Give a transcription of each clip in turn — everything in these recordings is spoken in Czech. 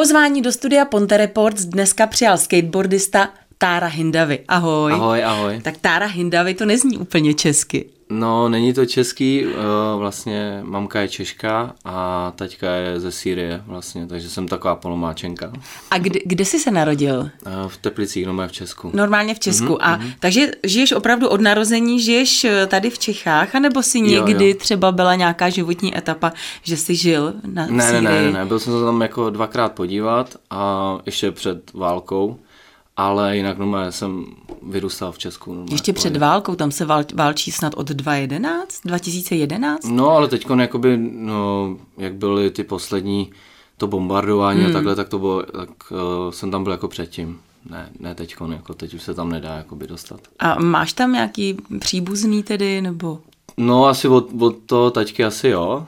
Pozvání do studia Ponte Reports dneska přijal skateboardista Tára Hindavy. Ahoj. Ahoj, ahoj. Tak Tára Hindavy to nezní úplně česky. No, není to český, eh, vlastně mamka je Češka a taťka je ze Sýrie vlastně, takže jsem taková polomáčenka. A kde, kde jsi se narodil? Eh, v Teplicích, no v Česku. Normálně v Česku. Mm-hmm. A takže žiješ opravdu od narození, žiješ eh, tady v Čechách, anebo si někdy jo, jo. třeba byla nějaká životní etapa, že jsi žil na ne, Sýrii? Ne, ne, ne, byl jsem se tam jako dvakrát podívat a ještě před válkou ale jinak no, jsem vyrůstal v Česku. No, Ještě před válkou, tam se vál, válčí snad od 2011, 2011? No, ale teď jakoby, no, jak byly ty poslední to bombardování hmm. a takhle, tak to bylo, tak uh, jsem tam byl jako předtím. Ne, ne teď, jako teď už se tam nedá jakoby dostat. A máš tam nějaký příbuzný tedy, nebo? No asi od, od toho taťky asi jo,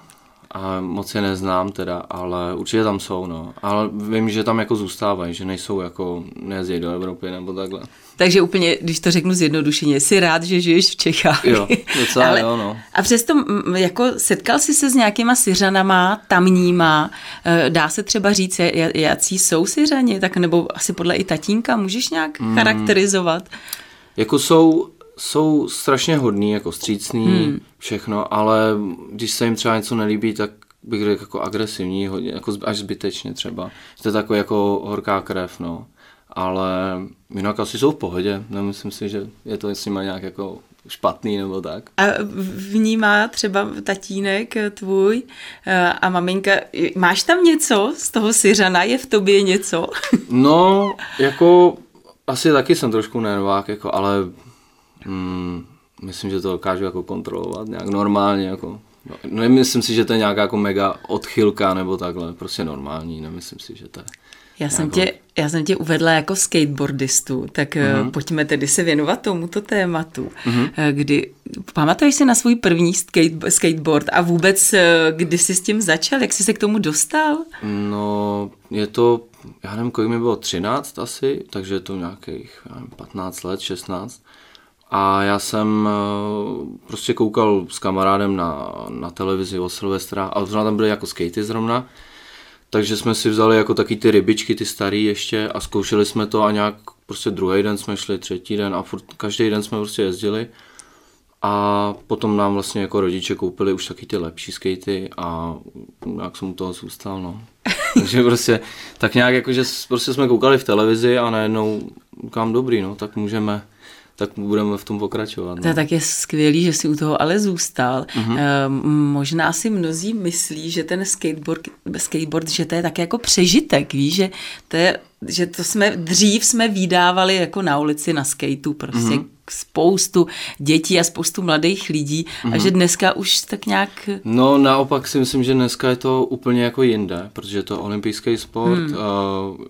a moc je neznám teda, ale určitě tam jsou, no. Ale vím, že tam jako zůstávají, že nejsou jako, nejezdí do Evropy nebo takhle. Takže úplně, když to řeknu zjednodušeně, jsi rád, že žiješ v Čechách. Jo, docela ale, jo, no. A přesto, jako setkal jsi se s nějakýma Syřanama, tamníma, e, dá se třeba říct, jaký jsou Syřani, tak nebo asi podle i tatínka, můžeš nějak mm. charakterizovat? Jako jsou jsou strašně hodný, jako střícný, hmm. všechno, ale když se jim třeba něco nelíbí, tak bych řekl jako agresivní, hodně, jako až zbytečně třeba. To je takový jako horká krev, no. Ale jinak asi jsou v pohodě, nemyslím si, že je to s nimi nějak jako špatný nebo tak. A vnímá třeba tatínek tvůj eh, a maminka, máš tam něco z toho Syřana, je v tobě něco? No, jako asi taky jsem trošku nervák, jako, ale Hmm, myslím, že to dokážu jako kontrolovat nějak normálně. Jako. No, nemyslím si, že to je nějaká jako mega odchylka nebo takhle, prostě normální, nemyslím si, že to je. Já jsem, tě, já jsem tě uvedla jako skateboardistu, tak uh-huh. pojďme tedy se věnovat tomuto tématu. Uh-huh. Kdy, pamatuješ si na svůj první skate, skateboard a vůbec eh, kdy jsi s tím začal, jak jsi se k tomu dostal? No, je to, já nevím, kolik mi bylo, 13 asi, takže je to nějakých nevím, 15 let, 16. A já jsem eh, prostě koukal s kamarádem na, na televizi o Silvestra a zrovna tam byly jako skatey zrovna. Takže jsme si vzali jako taky ty rybičky, ty starý ještě a zkoušeli jsme to a nějak prostě druhý den jsme šli, třetí den a furt, každý den jsme prostě jezdili. A potom nám vlastně jako rodiče koupili už taky ty lepší skatey a nějak jsem u toho zůstal, no. Takže prostě tak nějak jako, že prostě jsme koukali v televizi a najednou říkám dobrý, no, tak můžeme, tak budeme v tom pokračovat. No. To tak je skvělý, že si u toho ale zůstal. Mm-hmm. E, možná si mnozí myslí, že ten skateboard, skateboard, že to je tak jako přežitek, víš, že to je, že to jsme, dřív jsme vydávali jako na ulici na skateu, prostě mm-hmm. Spoustu dětí a spoustu mladých lidí mm-hmm. a že dneska už tak nějak... No naopak si myslím, že dneska je to úplně jako jinde, protože je to olympijský sport, mm.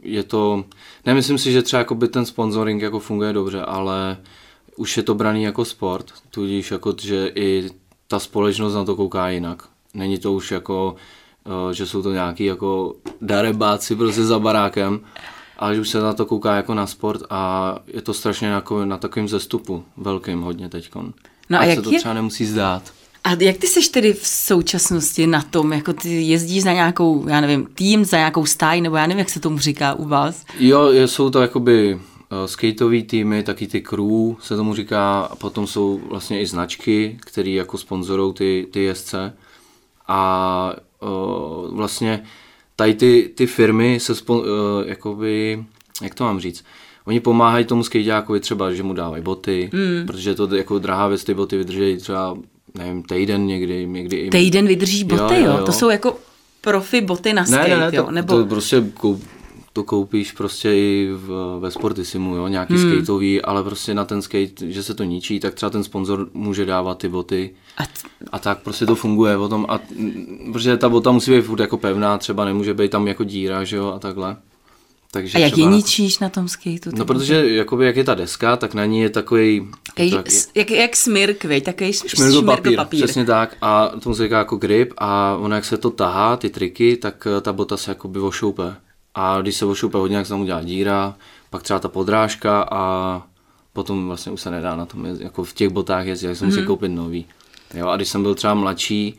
je to, nemyslím si, že třeba jako by ten sponsoring jako funguje dobře, ale už je to braný jako sport, tudíž jako, že i ta společnost na to kouká jinak. Není to už jako, eh, že jsou to nějaký jako darebáci prostě za barákem, ale že už se na to kouká jako na sport a je to strašně jako na takovém zestupu velkým hodně teďkon. No a, a jak se to je... třeba nemusí zdát. A jak ty seš tedy v současnosti na tom, jako ty jezdíš za nějakou, já nevím, tým, za nějakou stáj, nebo já nevím, jak se tomu říká u vás? Jo, jsou to jakoby Eh, skateové týmy, taky ty crew se tomu říká, a potom jsou vlastně i značky, které jako sponzorují ty, ty jezdce. A uh, vlastně tady ty, ty firmy se spon, uh, jakoby, jak to mám říct, oni pomáhají tomu skateákovi třeba, že mu dávají boty, mm. protože to jako drahá věc, ty boty vydrží třeba, nevím, týden někdy, někdy i... Týden vydrží boty, jo, jo, jo. To jsou jako profi boty na skate, ne, ne, ne, jo? To, Nebo... to prostě to koupíš prostě i v, ve Sportisimu, jo, nějaký hmm. skateový, ale prostě na ten skate, že se to ničí, tak třeba ten sponzor může dávat ty boty a, t- a tak prostě to funguje potom a protože ta bota musí být furt jako pevná, třeba nemůže být tam jako díra, že jo, a takhle. Takže a jak třeba, je ničíš na tom skateu? No protože jakoby, jak je ta deska, tak na ní je takový... tak, jak, jak smyrk, veď, takový šmirk papír, papír. Přesně tak a tomu se říká jako grip a ono jak se to tahá, ty triky, tak ta bota se jakoby ošoupe a když se ošupe hodně, jak se tam udělá díra, pak třeba ta podrážka a potom vlastně už se nedá na tom, jako v těch botách jezdit, jak se musí mm-hmm. koupit nový. Jo, a když jsem byl třeba mladší,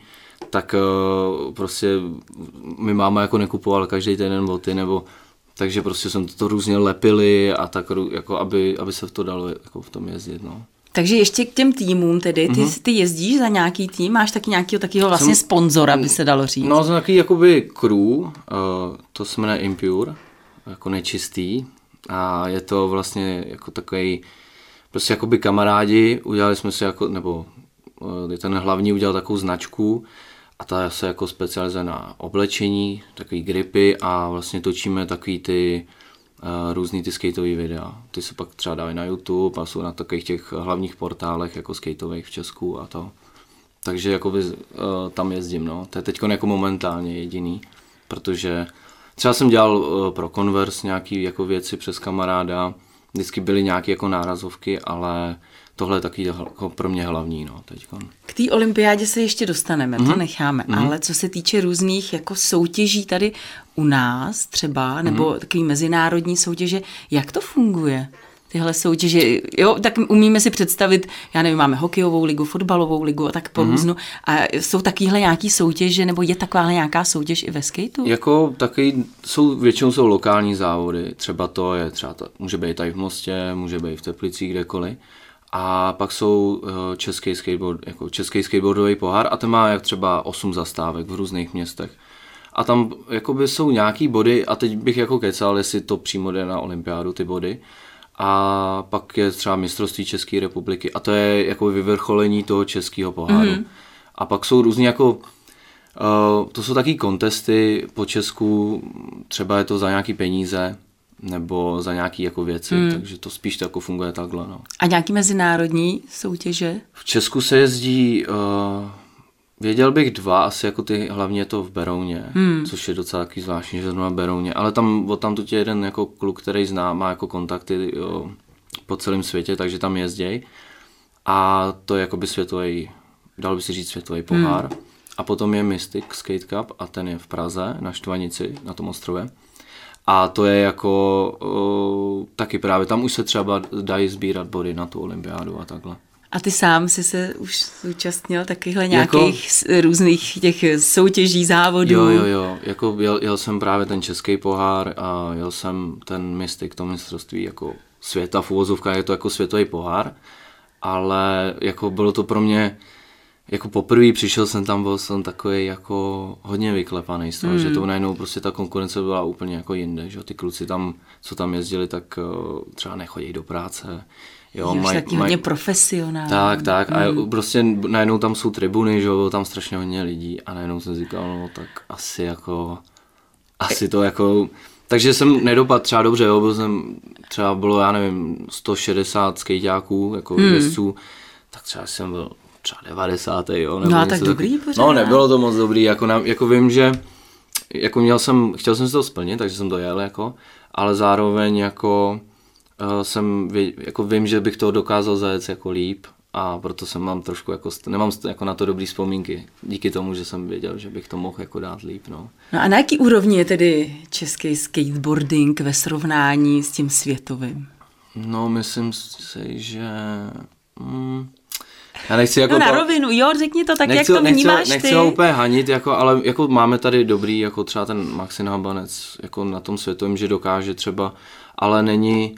tak uh, prostě my máma jako nekupoval každý den boty, nebo takže prostě jsem to, to různě lepili a tak, jako aby, aby se v to dalo jako v tom jezdit, no. Takže ještě k těm týmům tedy, ty, mm-hmm. ty jezdíš za nějaký tým, máš taky nějakého takového vlastně jsem, sponzora, by se dalo říct. No, za nějaký jakoby crew, uh, to se jmenuje Impure, jako nečistý a je to vlastně jako takový prostě jakoby kamarádi, udělali jsme si jako, nebo uh, ten hlavní udělal takovou značku a ta se jako specializuje na oblečení, takový gripy a vlastně točíme takový ty různý ty skateové videa. Ty se pak třeba dávají na YouTube a jsou na takových těch hlavních portálech jako skateových v Česku a to. Takže jakoby, uh, tam jezdím, no. To je teď jako momentálně jediný, protože třeba jsem dělal uh, pro Converse nějaký jako věci přes kamaráda, vždycky byly nějaké jako nárazovky, ale tohle je taky jako pro mě hlavní. No, teďkon. K té olympiádě se ještě dostaneme, mm-hmm. to mhm. necháme, mm-hmm. ale co se týče různých jako soutěží tady u nás třeba, nebo mm-hmm. takový mezinárodní soutěže, jak to funguje? tyhle soutěže. Jo, tak umíme si představit, já nevím, máme hokejovou ligu, fotbalovou ligu a tak po mm-hmm. A jsou takovýhle nějaký soutěže, nebo je taková nějaká soutěž i ve skateu? Jako taky jsou, většinou jsou lokální závody. Třeba to je, třeba to, může být tady v Mostě, může být v Teplicích, kdekoliv. A pak jsou eh, český, skateboard, jako český skateboardový pohár a ten má jak třeba 8 zastávek v různých městech. A tam jakoby jsou nějaký body a teď bych jako kecal, jestli to přímo jde na olympiádu ty body. A pak je třeba mistrovství České republiky a to je jako vyvrcholení toho českého poháru. Mm-hmm. A pak jsou různý jako uh, to jsou taky kontesty po Česku, třeba je to za nějaký peníze, nebo za nějaké jako věci, hmm. takže to spíš to jako funguje takhle. No. A nějaký mezinárodní soutěže? V Česku se jezdí, uh, věděl bych dva, asi jako ty, hlavně je to v Berouně, hmm. což je docela takový zvláštní, že zrovna Berouně, ale tam od tam je jeden jako kluk, který zná, má jako kontakty jo, po celém světě, takže tam jezdějí. A to je jakoby světový, dal by si říct světový pohár. Hmm. A potom je Mystic Skate Cup a ten je v Praze na Štvanici, na tom ostrově. A to je jako uh, taky právě, tam už se třeba dají sbírat body na tu olympiádu a takhle. A ty sám jsi se už zúčastnil takovýchhle nějakých jako, různých těch soutěží, závodů? Jo, jo, jo. Jako jel, jel jsem právě ten český pohár a jel jsem ten Mystic, to mistrovství jako světa v uvozovkách, je to jako světový pohár, ale jako bylo to pro mě jako poprvé přišel jsem tam, byl jsem takový jako hodně vyklepaný z toho, mm. že to najednou prostě ta konkurence byla úplně jako jinde, že ty kluci tam, co tam jezdili, tak uh, třeba nechodí do práce, Jo, maj, taky maj, hodně profesionální. Tak, tak. A hmm. prostě najednou tam jsou tribuny, že jo, tam strašně hodně lidí a najednou jsem říkal, no tak asi jako, asi to jako, takže jsem nedopadl třeba dobře, jo, byl jsem, třeba bylo, já nevím, 160 skejťáků, jako mm. jezdců, tak třeba jsem byl třeba 90. Jo, nebo no a tak dobrý pořád. No nebylo to moc dobrý, jako, na, jako vím, že jako měl jsem, chtěl jsem si to splnit, takže jsem to jel jako, ale zároveň jako uh, jsem, jako vím, že bych to dokázal zajet jako líp a proto jsem mám trošku jako, nemám jako na to dobrý vzpomínky, díky tomu, že jsem věděl, že bych to mohl jako dát líp, no. No a na jaký úrovni je tedy český skateboarding ve srovnání s tím světovým? No, myslím si, že... Mm, já nechci jako no na to, rovinu, jo, řekni to tak, nechci, jak to vnímáš nechci, ty. Nechci ho úplně hanit, jako, ale jako máme tady dobrý, jako třeba ten Maxin Habanec, jako na tom světovém, že dokáže třeba, ale není,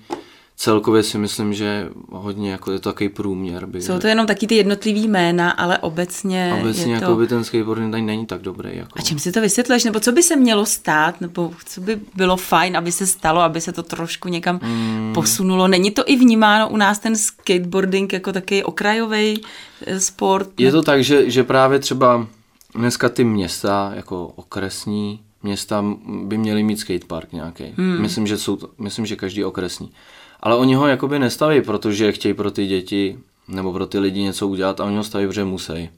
celkově si myslím, že hodně jako je to takový průměr. By, Jsou to jenom taky ty jednotlivý jména, ale obecně Obecně je jako to... by ten skateboarding tady není tak dobrý. Jako. A čím si to vysvětlíš? Nebo co by se mělo stát? Nebo co by bylo fajn, aby se stalo, aby se to trošku někam hmm. posunulo? Není to i vnímáno u nás ten skateboarding jako takový okrajový eh, sport? Je to tak, že, že právě třeba dneska ty města jako okresní města by měly mít skatepark nějaký. Hmm. Myslím, že jsou to, myslím, že každý okresní. Ale oni ho jakoby nestaví, protože chtějí pro ty děti nebo pro ty lidi něco udělat a oni ho staví, protože musí.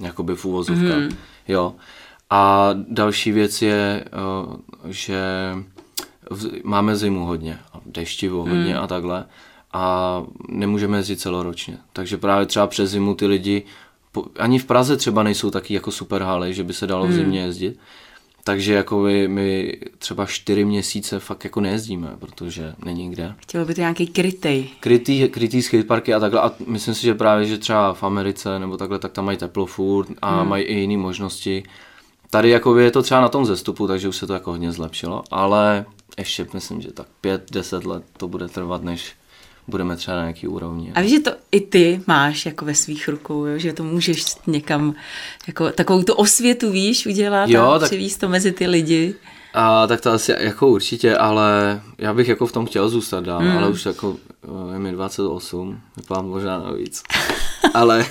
Jakoby v úvozovkách. Mm. Jo. A další věc je, eh, že máme zimu hodně, deštivo hodně mm. a takhle a nemůžeme jezdit celoročně. Takže právě třeba přes zimu ty lidi, ani v Praze třeba nejsou taky jako super haly, že by se dalo mm. v zimě jezdit, takže jako my, my třeba čtyři měsíce fakt jako nejezdíme, protože není kde. Chtělo by to nějaký krytej. Krytý, krytý skateparky a takhle a myslím si, že právě, že třeba v Americe nebo takhle, tak tam mají teplo furt a hmm. mají i jiné možnosti. Tady jako je to třeba na tom zestupu, takže už se to jako hodně zlepšilo, ale ještě myslím, že tak pět, deset let to bude trvat, než budeme třeba na nějaký úrovni. A víš, že to i ty máš jako ve svých rukou, jo? že to můžeš někam, jako takovou tu osvětu, víš, udělat jo, a tak... to mezi ty lidi. A tak to asi jako určitě, ale já bych jako v tom chtěl zůstat dál, mm. ale už jako eh, je mi 28, vypadám možná navíc. ale,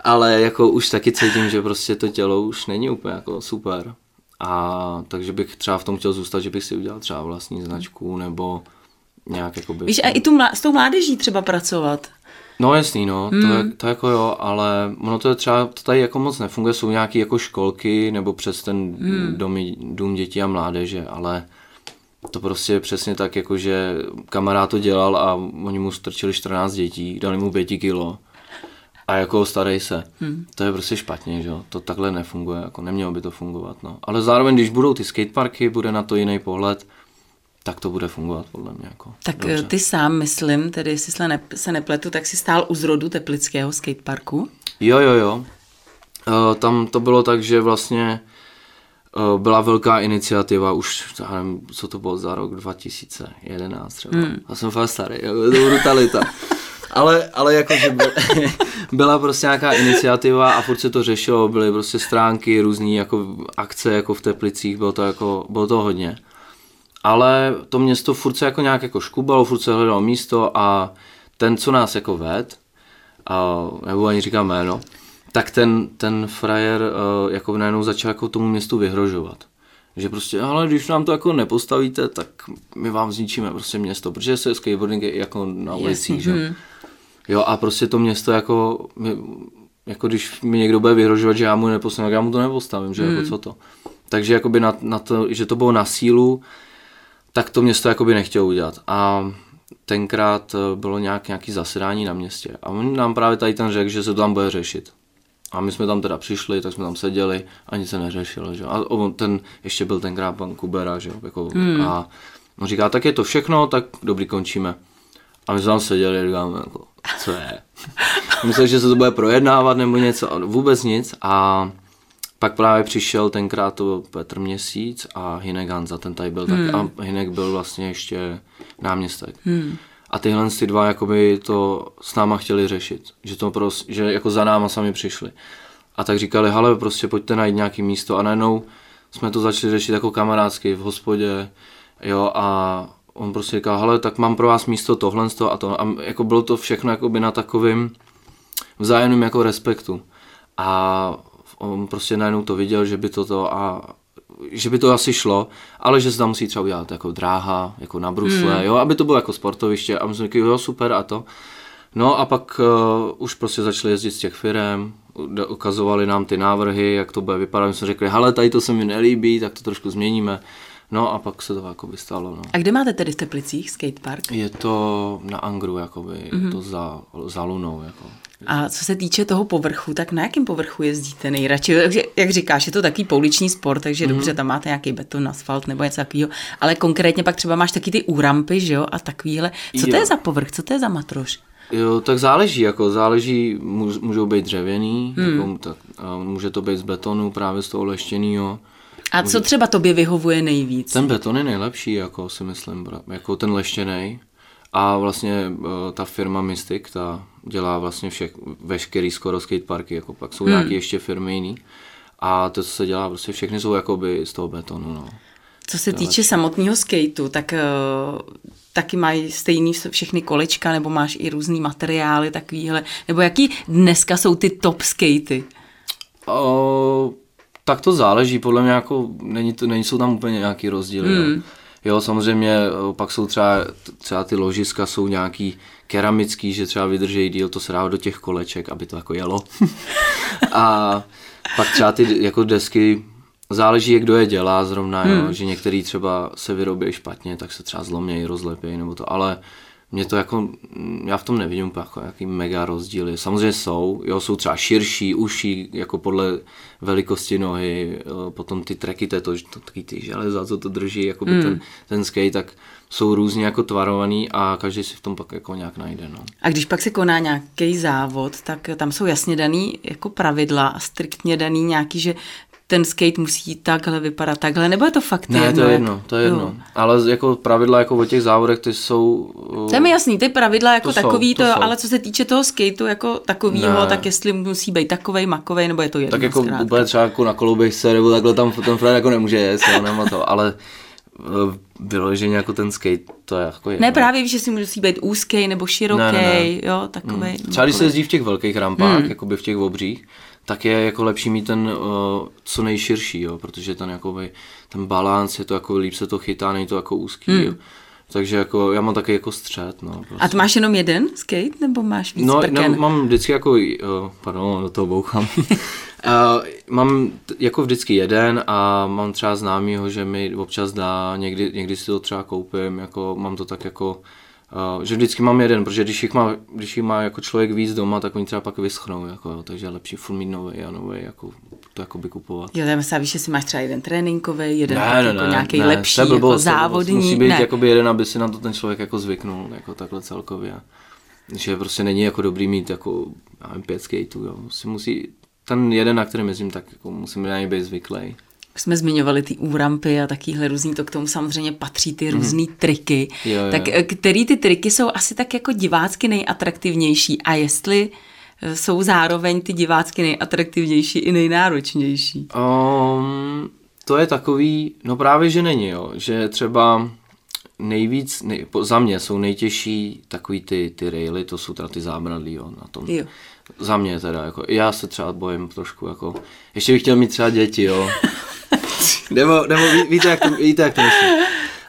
ale jako už taky cítím, že prostě to tělo už není úplně jako super. A takže bych třeba v tom chtěl zůstat, že bych si udělal třeba vlastní značku nebo nějak jakoby... Víš, a i tu mlá, s tou mládeží třeba pracovat. No jasný, no, hmm. to, je, to jako jo, ale ono to je třeba, to tady jako moc nefunguje, jsou nějaké jako školky nebo přes ten hmm. dom, dům dětí a mládeže, ale to prostě je přesně tak, jako že kamarád to dělal a oni mu strčili 14 dětí, dali mu 5 kilo a jako starej se. Hmm. To je prostě špatně, že jo, to takhle nefunguje, jako nemělo by to fungovat, no. Ale zároveň, když budou ty skateparky, bude na to jiný pohled, tak to bude fungovat podle mě. Jako tak dobře. Eh, ty sám, myslím, tedy jestli se, ne, se nepletu, tak si stál u zrodu Teplického skateparku. Jo, jo, jo. Uh, tam to bylo tak, že vlastně uh, byla velká iniciativa, už nevím, co to bylo za rok 2011 třeba. Hmm. Já jsem fakt starý, jako to brutalita. ale, ale jakože byl, byla prostě nějaká iniciativa a furt se to řešilo, byly prostě stránky, různé jako akce jako v Teplicích, bylo to jako, bylo to hodně ale to město furt se jako nějak jako škubalo, furt se hledalo místo a ten, co nás jako ved, a, nebo ani říkám jméno, tak ten, ten frajer uh, jako najednou začal jako tomu městu vyhrožovat. Že prostě, ale když nám to jako nepostavíte, tak my vám zničíme prostě město, protože se skateboarding je jako na ulicích, že? Hmm. Jo, a prostě to město jako, jako když mi někdo bude vyhrožovat, že já mu nepostavím, tak já mu to nepostavím, že hmm. jako co to. Takže jakoby na, na to, že to bylo na sílu, tak to město jakoby nechtělo udělat. A tenkrát eh, bylo nějak, nějaký zasedání na městě a on nám právě tady ten řekl, že se to tam bude řešit. A my jsme tam teda přišli, tak jsme tam seděli a nic se neřešilo. Že? A on, ten ještě byl tenkrát pan Kubera, že? Jako, hmm. a on říká, tak je to všechno, tak dobrý, končíme. A my jsme tam seděli a říkáme, jako, co je? Myslel, že se to bude projednávat nebo něco, a vůbec nic. A pak právě přišel tenkrát to Petr Měsíc a Hinek Hanza, ten tady byl hmm. tak a Hinek byl vlastně ještě náměstek. Hmm. A tyhle ty dva jakoby to s náma chtěli řešit, že to prostě, že jako za náma sami přišli. A tak říkali, hele, prostě pojďte najít nějaký místo a najednou jsme to začali řešit jako kamarádsky v hospodě, jo, a on prostě říkal, hele, tak mám pro vás místo tohle a to. A jako bylo to všechno jakoby na takovým vzájemným jako respektu. A on prostě najednou to viděl, že by to to a že by to asi šlo, ale že se tam musí třeba udělat jako dráha, jako na brusle, hmm. jo, aby to bylo jako sportoviště a my jsme říkali, jo, super a to. No a pak uh, už prostě začali jezdit z těch firm, ukazovali nám ty návrhy, jak to bude vypadat, my jsme řekli, hele, tady to se mi nelíbí, tak to trošku změníme. No a pak se to jako stalo. No. A kde máte tedy v Teplicích skatepark? Je to na Angru, jakoby, mm-hmm. to za, za Lunou. Jako. A co se týče toho povrchu, tak na jakém povrchu jezdíte nejradši? Takže, jak říkáš, je to takový pouliční sport, takže mm-hmm. dobře, tam máte nějaký beton, asfalt nebo něco takového, ale konkrétně pak třeba máš taky ty úrampy, že jo, a takovýhle. Co jo. to je za povrch, co to je za matroš? Jo, tak záleží, jako záleží, můžou být dřevěný, hmm. jako, tak, může to být z betonu, právě z toho leštěnýho. A co třeba tobě vyhovuje nejvíc? Ten beton je nejlepší, jako si myslím, jako ten leštěný. A vlastně eh, ta firma Mystic, ta dělá vlastně všech, veškerý skoro skateparky, jako pak jsou hmm. nějaké ještě firmy jiný. A to, co se dělá, prostě všechny jsou jakoby z toho betonu. No. Co se týče samotného skateu, tak uh, taky mají stejný všechny kolečka, nebo máš i různý materiály takovýhle, nebo jaký dneska jsou ty top skatey? Uh, tak to záleží, podle mě jako není to, nejsou tam úplně nějaký rozdíly. Hmm. Jo. jo, samozřejmě pak jsou třeba, třeba ty ložiska jsou nějaký keramický, že třeba vydrží díl, to se dá do těch koleček, aby to jako jelo. a pak třeba ty jako desky, záleží, jak kdo je dělá zrovna, hmm. jo, že některý třeba se vyrobí špatně, tak se třeba zlomějí, rozlepějí nebo to, ale mě to jako, já v tom nevidím jako jaký mega rozdíly. Samozřejmě jsou, jo, jsou třeba širší, uší, jako podle velikosti nohy, potom ty treky, to je to, to taky ty železa, co to drží, jako mm. ten, ten skate, tak jsou různě jako tvarovaný a každý si v tom pak jako nějak najde. No. A když pak se koná nějaký závod, tak tam jsou jasně daný jako pravidla a striktně daný nějaký, že ten skate musí takhle vypadat, takhle, nebo je to fakt ne, jedno? to je jedno, to je jedno. Jo. Ale jako pravidla jako o těch závodech, ty jsou... To je mi jasný, ty pravidla jako to takový, jsou, to, to jsou. ale co se týče toho skateu jako takovýho, tak jestli musí být takovej, makovej, nebo je to jedno. Tak jako zkrátka. úplně třeba jako na kolouběžce, nebo takhle tam ten Fred jako nemůže jet, nebo to, ale eh, vyloženě jako ten skate, to je jako jedno. Ne, právě víš, že si musí být úzký nebo široký, ne, ne, ne. jo, takový. Hmm. Třeba když se jezdí v těch velkých rampách, hmm. jakoby v těch obřích, tak je jako lepší mít ten uh, co nejširší, jo, protože ten, jakoby, ten balans je to jako líp se to chytá, není to jako úzký. Hmm. Jo. Takže jako, já mám taky jako střed. No, prostě. A ty máš jenom jeden skate, nebo máš víc No, prken? no mám vždycky jako, uh, pardon, do toho bouchám. uh, mám jako vždycky jeden a mám třeba známýho, že mi občas dá, někdy, někdy si to třeba koupím, jako mám to tak jako Uh, že vždycky mám jeden, protože když jich, má, když jich má jako člověk víc doma, tak oni třeba pak vyschnou, jako, jo, takže je lepší furt mít nový a nový, jako, to jako by kupovat. Jo, tam se víš, že si máš třeba jeden tréninkový, jeden ne, ne, jako ne, nějaký ne, lepší, jako blbost, závodní. Musí být ne. jakoby jeden, aby si na to ten člověk jako zvyknul, jako takhle celkově. Že prostě není jako dobrý mít jako, já nevím, pět skateů, jo. Musí, musí, ten jeden, na kterém jezdím, tak jako musím na něj být zvyklý jsme zmiňovali ty úrampy a takýhle různý, to k tomu samozřejmě patří ty různé mm. triky. Jo, jo. Tak eh, který ty triky jsou asi tak jako divácky nejatraktivnější a jestli eh, jsou zároveň ty divácky nejatraktivnější i nejnáročnější? Um, to je takový, no právě, že není, jo. že třeba nejvíc, nej, za mě jsou nejtěžší takový ty, ty raily, to jsou teda ty zábradlí, jo, na tom. Jo. Za mě teda, jako, já se třeba bojím trošku, jako, ještě bych chtěl mít třeba děti, jo. nebo, nebo ví, víte, jak to, víte, jak to myslím.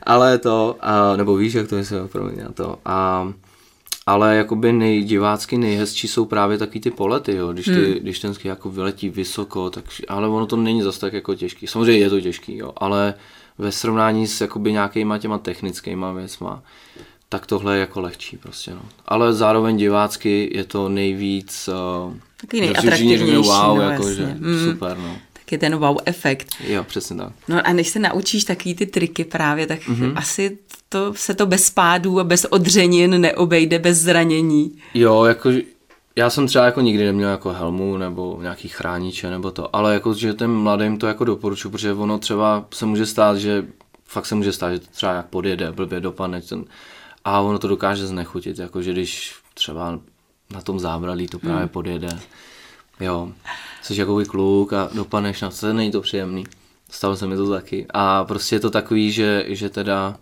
Ale to, a, nebo víš, jak to myslím, promiň, to. A, ale jakoby nejdivácky nejhezčí jsou právě taky ty polety, jo. Když, ty, hmm. když ten jako vyletí vysoko, tak, ale ono to není zase tak jako těžký. Samozřejmě je to těžký, jo, ale ve srovnání s jakoby nějakýma těma technickýma věcma, tak tohle je jako lehčí prostě, no. Ale zároveň divácky je to nejvíc... Uh, Takový nejatraktivnější, wow, no, jako, že mm. super, no je ten wow efekt. Jo, přesně tak. No a než se naučíš takový ty triky právě, tak mm-hmm. asi to, se to bez pádů a bez odřenin neobejde bez zranění. Jo, jako já jsem třeba jako nikdy neměl jako helmu nebo nějaký chrániče nebo to, ale jako, že ten mladým to jako doporučuji, protože ono třeba se může stát, že fakt se může stát, že to třeba jak podjede, blbě dopadne ten, a ono to dokáže znechutit, jako že když třeba na tom zábradlí to právě mm. podjede, jo, jsi jako kluk a dopadneš na to, není to příjemný. Stalo se mi to taky. A prostě je to takový, že, že teda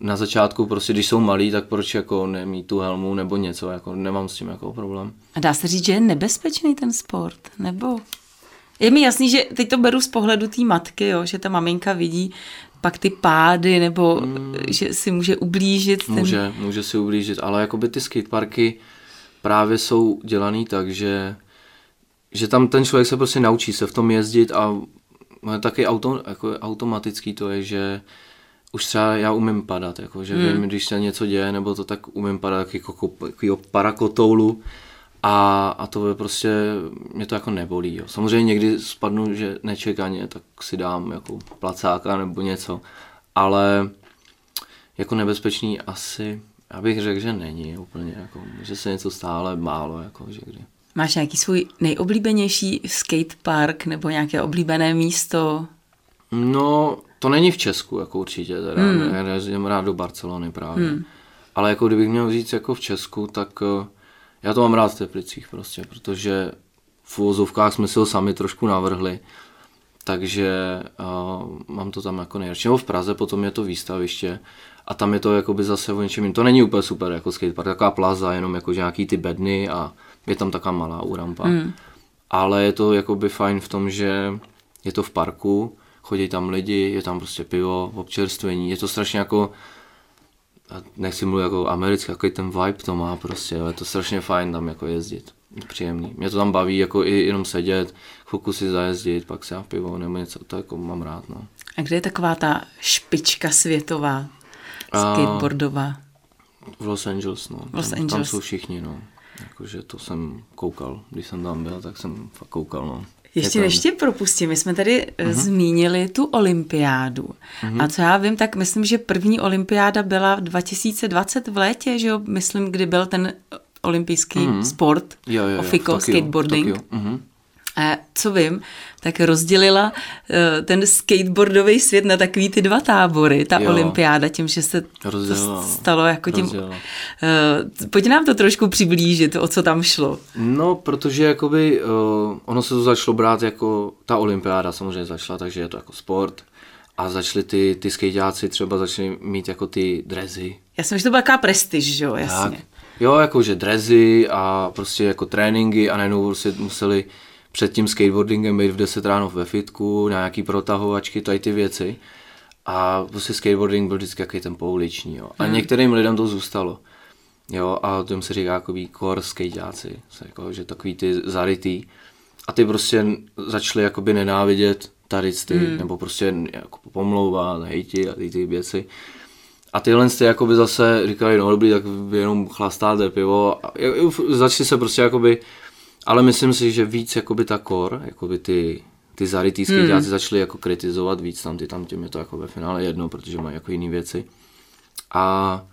na začátku prostě, když jsou malí, tak proč jako nemít tu helmu nebo něco, jako nemám s tím jako problém. A dá se říct, že je nebezpečný ten sport, nebo? Je mi jasný, že teď to beru z pohledu té matky, jo, že ta maminka vidí pak ty pády, nebo mm. že si může ublížit. Ten... Může, může si ublížit, ale jako by ty skateparky právě jsou dělaný tak, že že tam ten člověk se prostě naučí se v tom jezdit a taky auto, jako automatický to je, že už třeba já umím padat, jako, že hmm. vím, když se něco děje, nebo to tak umím padat jako, jako parakotoulu a, a to je prostě, mě to jako nebolí. Jo. Samozřejmě někdy spadnu, že nečekaně, tak si dám jako placáka nebo něco, ale jako nebezpečný asi, já bych řekl, že není úplně, jako, že se něco stále málo, jako, že kdy. Máš nějaký svůj nejoblíbenější skatepark nebo nějaké oblíbené místo? No, to není v Česku, jako určitě. Teda. Hmm. Já jezdím rád do Barcelony právě. Hmm. Ale jako kdybych měl říct jako v Česku, tak uh, já to mám rád v Teplicích prostě, protože v uvozovkách jsme si ho sami trošku navrhli. Takže uh, mám to tam jako nejradši. v Praze potom je to výstaviště a tam je to jakoby zase o něčem To není úplně super jako skatepark, taková plaza, jenom jako nějaký ty bedny a je tam taková malá úrampa. Mm. Ale je to jakoby fajn v tom, že je to v parku, chodí tam lidi, je tam prostě pivo, občerstvení, je to strašně jako nechci mluvit jako americký, jaký ten vibe to má prostě, je to strašně fajn tam jako jezdit, příjemný. Mě to tam baví jako i jenom sedět, chvilku si zajezdit, pak si pivo nebo něco, to jako mám rád, no. A kde je taková ta špička světová, skateboardová? v Los Angeles, no. Los tam, Angeles. tam jsou všichni, no. Jakože to jsem koukal, když jsem tam byl, tak jsem fakt koukal, no. Ještě Je než tě propustím, my jsme tady uh-huh. zmínili tu olympiádu. Uh-huh. A co já vím, tak myslím, že první olympiáda byla v 2020 v létě, že jo? Myslím, kdy byl ten olympijský uh-huh. sport, Jo, jo, jo, ofiko, v Tokiu, skateboarding. v Tokiu, mhm. A co vím, tak rozdělila uh, ten skateboardový svět na takový ty dva tábory, ta Jo. olympiáda, tím, že se Rozdělila, to stalo jako tím... Rozdělila. Uh, pojď nám to trošku přiblížit, o co tam šlo. No, protože jakoby uh, ono se to začalo brát jako, ta olympiáda samozřejmě začala, takže je to jako sport a začali ty, ty skejťáci třeba začali mít jako ty drezy. Já jsem, že to byla taková prestiž, že jo, jasně. Tak. Jo, jakože drezy a prostě jako tréninky a najednou prostě museli před tím skateboardingem být v 10 ráno ve fitku, na nějaký protahovačky, tady ty věci. A prostě skateboarding byl vždycky jaký ten pouliční, jo. A Hmm. některým lidem to zůstalo. Jo, a tomu se říká jako core skateáci, jako, že takový ty zarytý. A ty prostě začali jakoby nenávidět tady ty, hmm. nebo prostě jako pomlouvat, hejti a ty, ty věci. A tyhle ty jakoby zase říkali, no dobrý, tak jenom chlastáte pivo. A začali se prostě jakoby, ale myslím si, že víc jakoby ta core, jakoby ty, ty zarytý skateáci hmm. začali jako kritizovat víc tam, ty tam těm je to jako ve finále jedno, protože mají jako jiné věci. A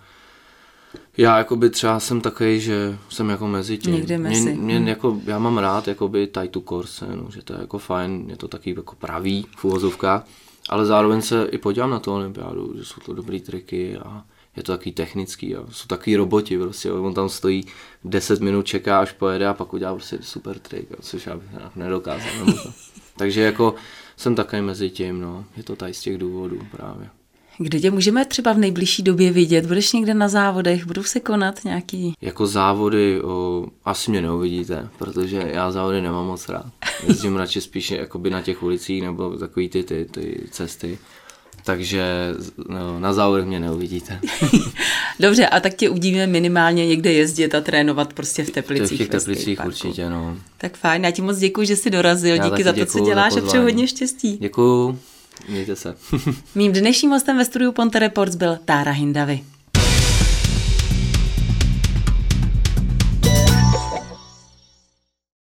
já jakoby třeba jsem takový, že jsem jako mezi tím. Někde mezi. Mě, mě jako, já mám rád jakoby tady tu core scénu, že to je jako fajn, je to taky jako pravý v uvozovkách, ale zároveň se i podívám na tu olympiádu, že jsou to dobrý triky a je to takový technický a jsou takový roboti prostě, on tam stojí 10 minut, čeká, až pojede a pak udělá prostě super trik, jo, což já bych nedokázal. Takže jako jsem takový mezi tím, no, je to tady z těch důvodů právě. Kde tě můžeme třeba v nejbližší době vidět? Budeš někde na závodech? Budou se konat nějaký... Jako závody o, asi mě neuvidíte, protože já závody nemám moc rád. Jezdím radši spíš jakoby na těch ulicích nebo takový ty, ty, ty cesty. Takže no, na závodech mě neuvidíte. Dobře, a tak tě uvidíme minimálně někde jezdit a trénovat prostě v Teplicích. v těch teplicích určitě, no. Tak fajn, já ti moc děkuji, že jsi dorazil. Já Díky za to, co děláš a přeju hodně štěstí. Děkuju, mějte se. Mým dnešním hostem ve studiu Ponte Reports byl Tára Hindavy.